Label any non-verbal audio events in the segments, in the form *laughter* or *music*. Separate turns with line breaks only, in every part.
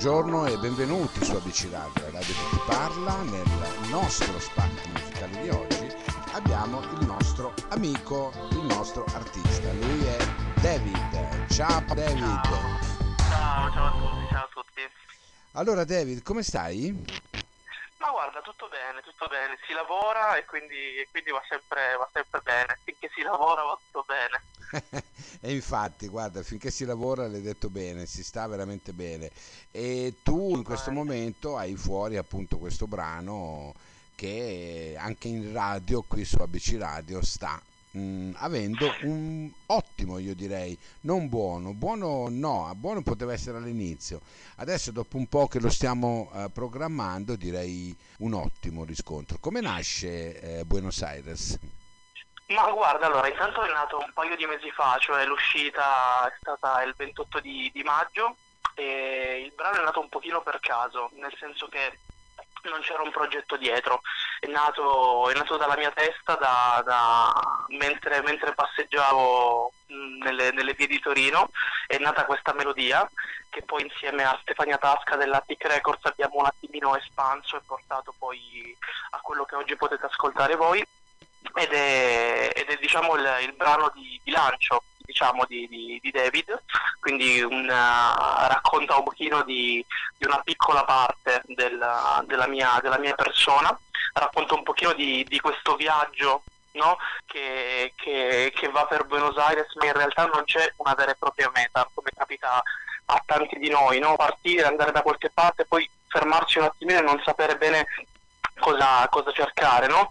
buongiorno e benvenuti su ABC Radio, la radio che ti parla. Nel nostro spazio musicale di oggi abbiamo il nostro amico, il nostro artista. Lui è David. Ciao David.
Ciao, ciao a tutti, ciao a tutti.
Allora David, come stai?
Ma guarda, tutto bene, tutto bene, si lavora e quindi, e quindi va, sempre, va sempre bene, finché si lavora va tutto bene. *laughs*
e infatti, guarda, finché si lavora l'hai detto bene, si sta veramente bene. E tu in questo momento hai fuori appunto questo brano che anche in radio, qui su ABC Radio, sta mh, avendo un ottimo, io direi, non buono, buono no, buono poteva essere all'inizio. Adesso dopo un po' che lo stiamo uh, programmando, direi un ottimo riscontro. Come nasce eh, Buenos Aires?
Ma guarda, allora, intanto è nato un paio di mesi fa, cioè l'uscita è stata il 28 di, di maggio e il brano è nato un pochino per caso, nel senso che non c'era un progetto dietro, è nato, è nato dalla mia testa da, da, mentre, mentre, passeggiavo nelle, nelle, vie di Torino, è nata questa melodia che poi insieme a Stefania Tasca dell'Attic Records abbiamo un attimino espanso e portato poi a quello che oggi potete ascoltare voi ed è, ed è diciamo il, il brano di, di lancio diciamo, di, di, di, David, quindi una, racconta un pochino di, di una piccola parte della, della, mia, della, mia, persona, racconta un pochino di, questo viaggio no? che, che, che, va per Buenos Aires, ma in realtà non c'è una vera e propria meta, come capita a tanti di noi, no? partire, andare da qualche parte, poi fermarci un attimino e non sapere bene cosa, cosa cercare, no?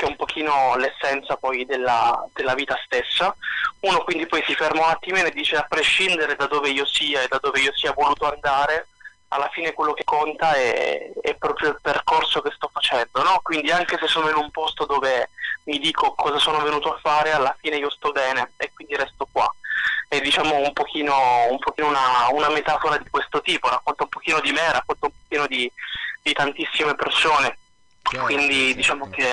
Che è un pochino l'essenza poi della, della, vita stessa. Uno quindi poi si ferma un attimino e dice a prescindere da dove io sia e da dove io sia voluto andare, alla fine quello che conta è, è proprio il percorso che sto facendo, no? quindi anche se sono in un posto dove mi dico cosa sono venuto a fare, alla fine io sto bene e quindi resto qua. È diciamo un pochino, un pochino una, una, metafora di questo tipo, racconta un pochino di me, racconta un pochino di, di tantissime persone Certo, Quindi certo. diciamo che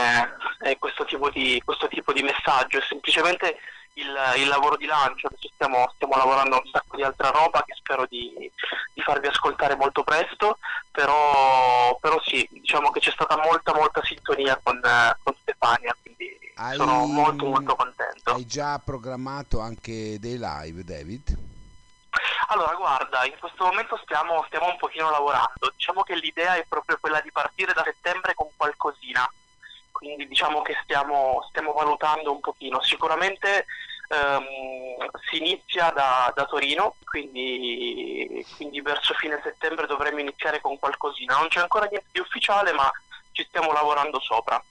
è questo tipo di, questo tipo di messaggio, è semplicemente il, il, lavoro di lancio, adesso stiamo, stiamo, lavorando a un sacco di altra roba che spero di, di farvi ascoltare molto presto, però, però, sì, diciamo che c'è stata molta molta sintonia con, con Stefania, quindi hai, sono molto molto contento.
Hai già programmato anche dei live, David?
Allora, guarda, in questo momento stiamo, stiamo un pochino lavorando. Diciamo che l'idea è proprio quella di partire da settembre con qualcosina. Quindi diciamo che stiamo, stiamo valutando un pochino. Sicuramente ehm, si inizia da, da Torino, quindi, quindi verso fine settembre dovremmo iniziare con qualcosina. Non c'è ancora niente di ufficiale, ma ci stiamo lavorando sopra.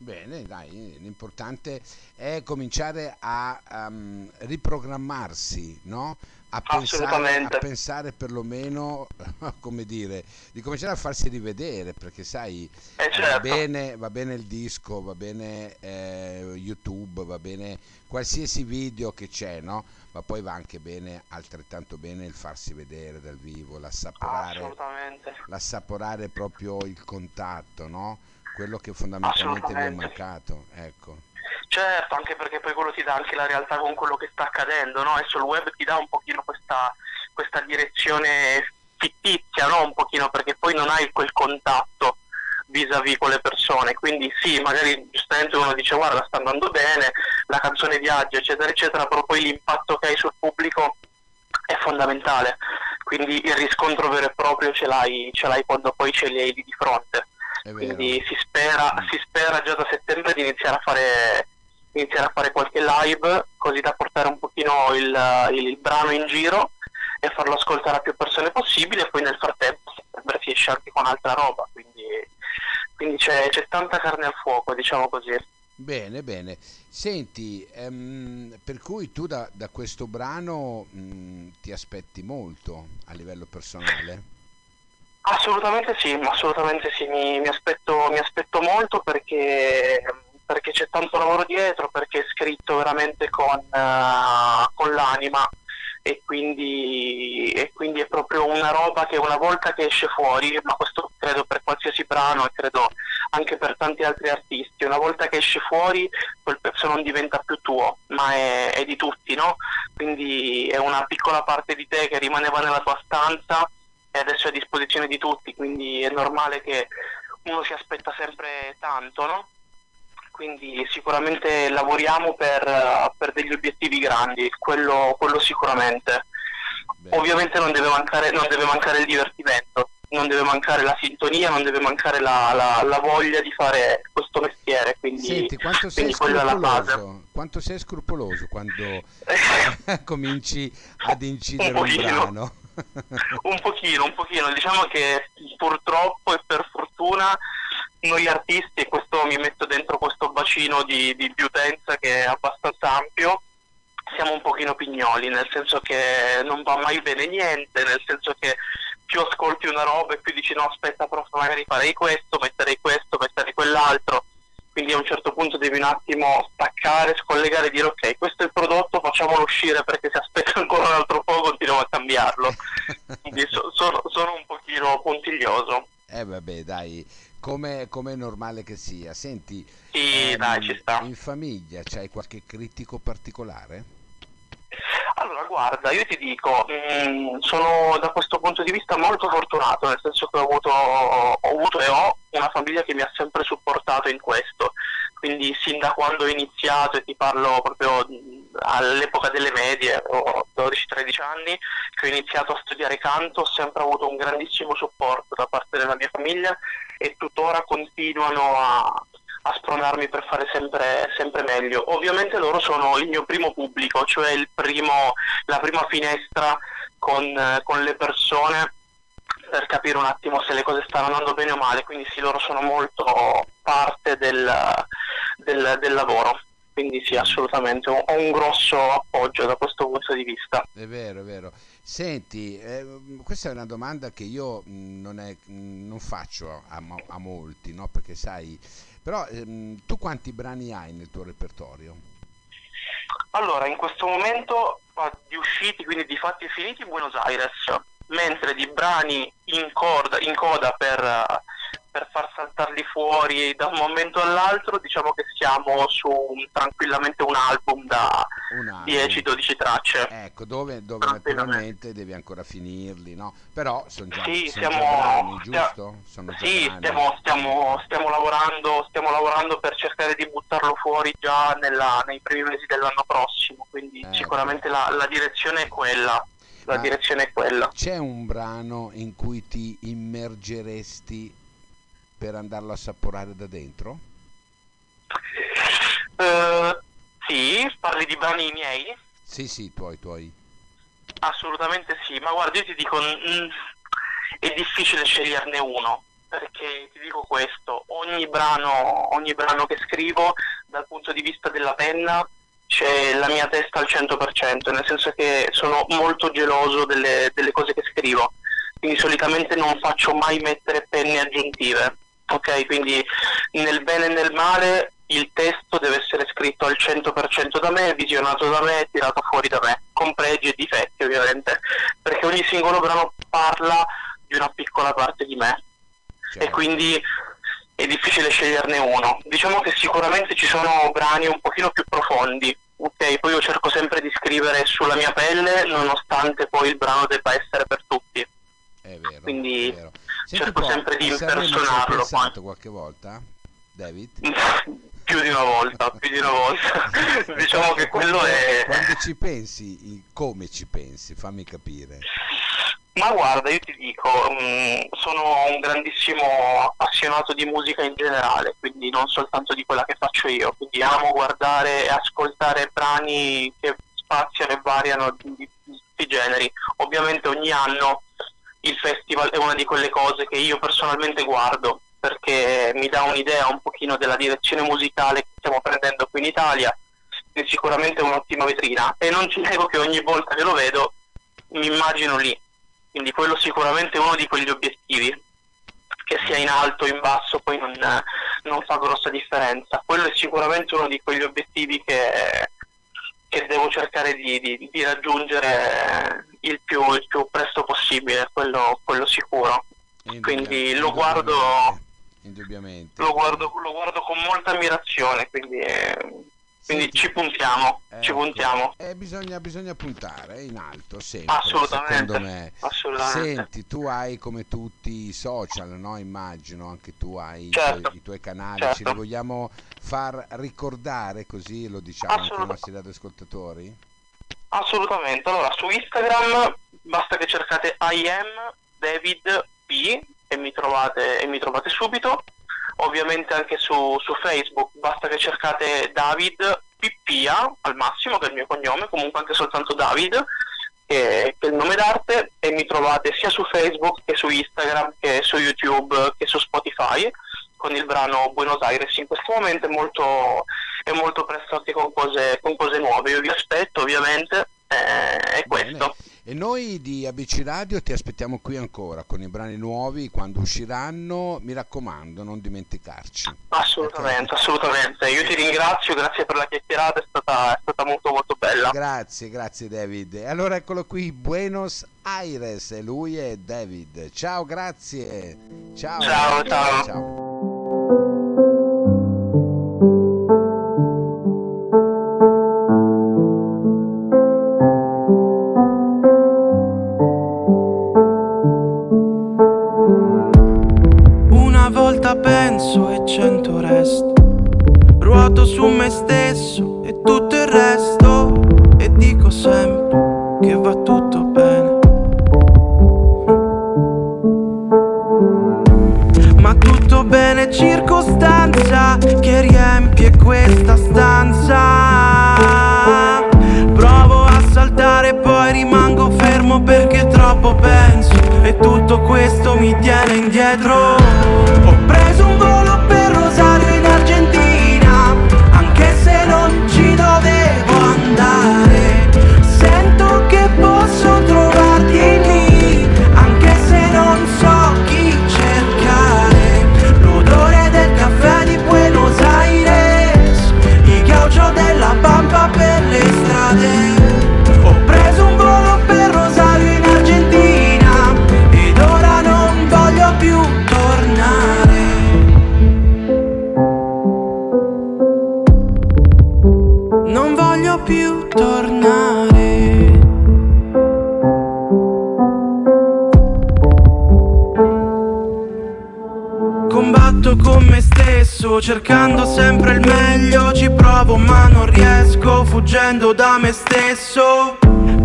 Bene, dai, l'importante è cominciare a um, riprogrammarsi, no? A, pensare, a pensare perlomeno, *laughs* come dire, di cominciare a farsi rivedere, perché sai,
eh certo.
va, bene, va, bene, il disco, va bene eh, YouTube, va bene qualsiasi video che c'è, no? Ma poi va anche bene, altrettanto bene, il farsi vedere dal vivo, l'assaporare, l'assaporare proprio il contatto, no? Quello che fondamentalmente vi è mancato, ecco.
Certo, anche perché poi quello ti dà anche la realtà con quello che sta accadendo, no? Adesso il web ti dà un pochino questa, questa direzione fittizia, no? Un pochino perché poi non hai quel contatto vis-à-vis con le persone, quindi sì, magari giustamente uno dice guarda sta andando bene, la canzone viaggia eccetera eccetera, però poi l'impatto che hai sul pubblico è fondamentale, quindi il riscontro vero e proprio ce l'hai, ce l'hai quando poi ce li hai di fronte. Quindi si spera, si spera già da settembre di iniziare a fare iniziare a fare qualche live così da portare un pochino il, il, il brano in giro e farlo ascoltare a più persone possibile e poi nel frattempo sempre si esce anche con altra roba quindi, quindi c'è, c'è, tanta carne al fuoco diciamo così.
Bene bene. Senti ehm, per cui tu da, da questo brano mh, ti aspetti molto a livello personale?
Assolutamente sì assolutamente sì mi, mi, aspetto, mi aspetto molto perché perché c'è tanto lavoro dietro, perché è scritto veramente con, uh, con l'anima e quindi, e quindi, è proprio una roba che una volta che esce fuori, ma questo credo per qualsiasi brano e credo anche per tanti altri artisti, una volta che esce fuori quel pezzo non diventa più tuo, ma è, è di tutti, no? Quindi è una piccola parte di te che rimaneva nella tua stanza adesso è a disposizione di tutti, quindi è normale che uno si aspetta sempre tanto, no? Quindi sicuramente lavoriamo per, per degli obiettivi grandi, quello, quello sicuramente. Beh. Ovviamente non deve, mancare, non deve mancare il divertimento, non deve mancare la sintonia, non deve mancare la, la, la voglia di fare questo mestiere. Quindi,
Senti, quanto sei, scrupoloso, quanto sei scrupoloso quando *laughs* *laughs* cominci ad incidere un, un brano?
Un pochino, un pochino. Diciamo che purtroppo e per fortuna noi artisti, e questo mi metto dentro questo bacino di, di, di utenza che è abbastanza ampio, siamo un pochino pignoli, nel senso che non va mai bene niente, nel senso che più ascolti una roba e più dici no aspetta però magari farei questo, metterei questo, metterei quell'altro quindi a un certo punto devi un attimo staccare, scollegare e dire ok, questo è il prodotto, facciamolo uscire perché se aspetta *laughs* ancora un altro po' continuiamo a cambiarlo. quindi so, sono, sono, un pochino puntiglioso.
Eh vabbè dai, come è normale che sia. Senti,
sì, ehm, dai, ci sta.
in famiglia c'hai qualche critico particolare?
Allora, guarda, io ti dico, mh, mm, sono da questo punto di vista molto fortunato, nel senso che ho avuto, ho avuto, e ho una famiglia che mi ha sempre supportato in questo. Quindi sin da quando ho iniziato, e ti parlo proprio all'epoca delle medie, ho 12-13 anni, che ho iniziato a studiare canto, ho sempre avuto un grandissimo supporto da parte della mia famiglia e tuttora continuano a, a spronarmi per fare sempre, sempre, meglio. Ovviamente loro sono il mio primo pubblico, cioè primo, la prima finestra con, con, le persone per capire un attimo se le cose stanno andando bene o male, quindi sì, loro sono molto parte del, del, del lavoro. Quindi sì, assolutamente, ho un grosso appoggio da questo punto di vista.
È vero, è vero. Senti, eh, questa è una domanda che io non, è, non faccio a, a, molti, no? perché sai, però ehm, tu quanti brani hai nel tuo repertorio?
Allora, in questo momento di usciti, quindi di fatti finiti, Buenos Aires, mentre di brani in, corda, in coda per per far saltarli fuori da un momento all'altro, diciamo che siamo su un, tranquillamente un album da 10-12 tracce.
Ecco, dove, dove naturalmente devi ancora finirli, no? Però sono già,
sì,
sono
siamo,
già brani, giusto?
Sono sì, stiamo, stiamo, stiamo, lavorando, stiamo lavorando per cercare di buttarlo fuori già nella, nei primi mesi dell'anno prossimo, quindi ecco. sicuramente la, la direzione è quella la Ma direzione è quella.
C'è un brano in cui ti immergeresti per andarlo a assaporare da dentro?
Uh, sì, parli di brani miei?
Sì, sì, tuoi, tuoi.
Assolutamente sì, ma guarda, io ti dico, mh, è difficile sceglierne uno, perché ti dico questo, ogni brano, ogni brano che scrivo dal punto di vista della penna c'è la mia testa al 100%, nel senso che sono molto geloso delle, delle cose che scrivo, quindi solitamente non faccio mai mettere penne aggiuntive Ok, quindi nel bene e nel male il testo deve essere scritto al 100% da me, visionato da me, tirato fuori da me, con pregi e difetti ovviamente, perché ogni singolo brano parla di una piccola parte di me. Certo. e quindi è difficile sceglierne uno. Diciamo che sicuramente ci sono brani un pochino più profondi, ok? Poi io cerco sempre di scrivere sulla mia pelle, nonostante poi il brano debba essere per tutti.
È vero,
quindi
è vero.
Cerco sempre di impersonarlo. Hai
pensato qualche volta, David? *laughs*
più di una volta, più di una volta. *laughs* diciamo che quello è...
Quando ci pensi, come ci pensi? Fammi capire.
Ma guarda, io ti dico, mm, sono un grandissimo appassionato di musica in generale, quindi non soltanto di quella che faccio io, quindi amo guardare e ascoltare brani che spaziano e variano di tutti i generi. Ovviamente ogni anno il festival è una di quelle cose che io personalmente guardo perché mi dà un'idea un pochino della direzione musicale che stiamo prendendo qui in Italia è sicuramente un'ottima vetrina. E non ci nego che ogni volta che lo vedo mi immagino lì quindi quello sicuramente è uno di quegli obiettivi che sia in alto o in basso poi non, non fa grossa differenza quello è sicuramente uno di quegli obiettivi che che devo cercare di, di, di raggiungere il più, il più, presto possibile, quello, quello sicuro. Quindi lo guardo,
indubbiamente.
Lo guardo, lo guardo con molta ammirazione, quindi Quindi ci puntiamo, eh, ci puntiamo.
Eh, bisogna, bisogna, puntare in alto sempre,
assolutamente,
secondo me.
Assolutamente.
Senti, tu hai come tutti i social, no? Immagino, anche tu hai
certo.
i, tuoi, i, tuoi, canali,
certo.
ce li vogliamo far ricordare così lo diciamo anche ai nostri ascoltatori?
Assolutamente, allora su Instagram basta che cercate I am David P e mi trovate, e mi trovate subito ovviamente anche su, su, Facebook, basta che cercate David Pippia al massimo, che è il mio cognome, comunque anche soltanto David, che, è il nome d'arte, e mi trovate sia su Facebook che su Instagram, che su YouTube, che su Spotify, con il brano Buenos Aires. In questo momento è molto, è molto presto con cose, con cose nuove, io vi aspetto ovviamente, eh, è questo.
E noi di ABC Radio ti aspettiamo qui ancora con i brani nuovi quando usciranno. Mi raccomando, non dimenticarci.
Assolutamente, assolutamente. Io ti ringrazio, grazie per la chiacchierata, è stata, è stata molto molto bella.
Grazie, grazie David. E allora eccolo qui, Buenos Aires, e lui è David. Ciao, grazie. Ciao.
Ciao, ciao. ciao.
Penso e cento resto. Ruoto su me stesso e tutto il resto. E dico sempre che va tutto bene. Ma tutto bene, circostanza che riempie questa stanza. Provo a saltare, poi rimango fermo perché troppo penso. E tutto questo mi tiene indietro. cercando Fuggendo da me stesso.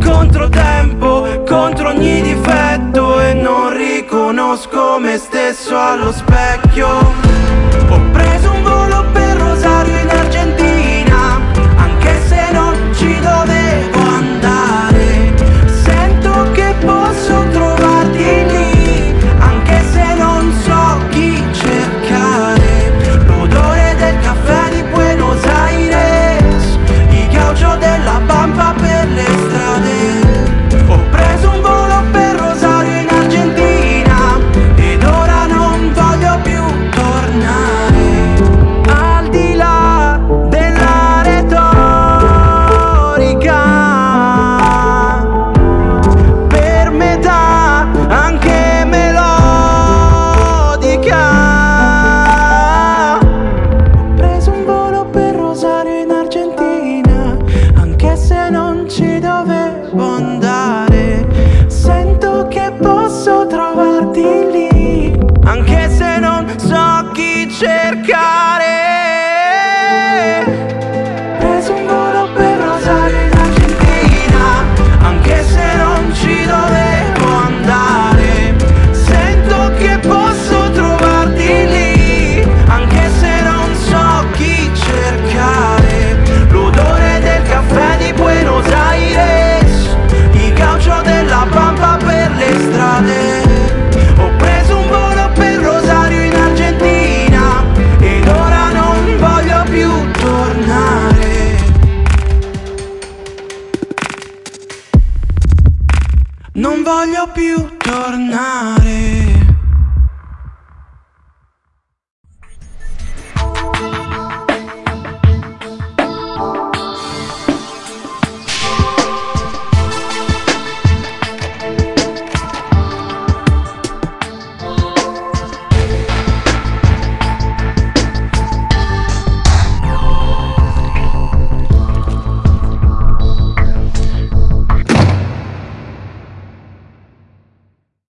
Contro tempo, contro ogni difetto E non riconosco me stesso allo specchio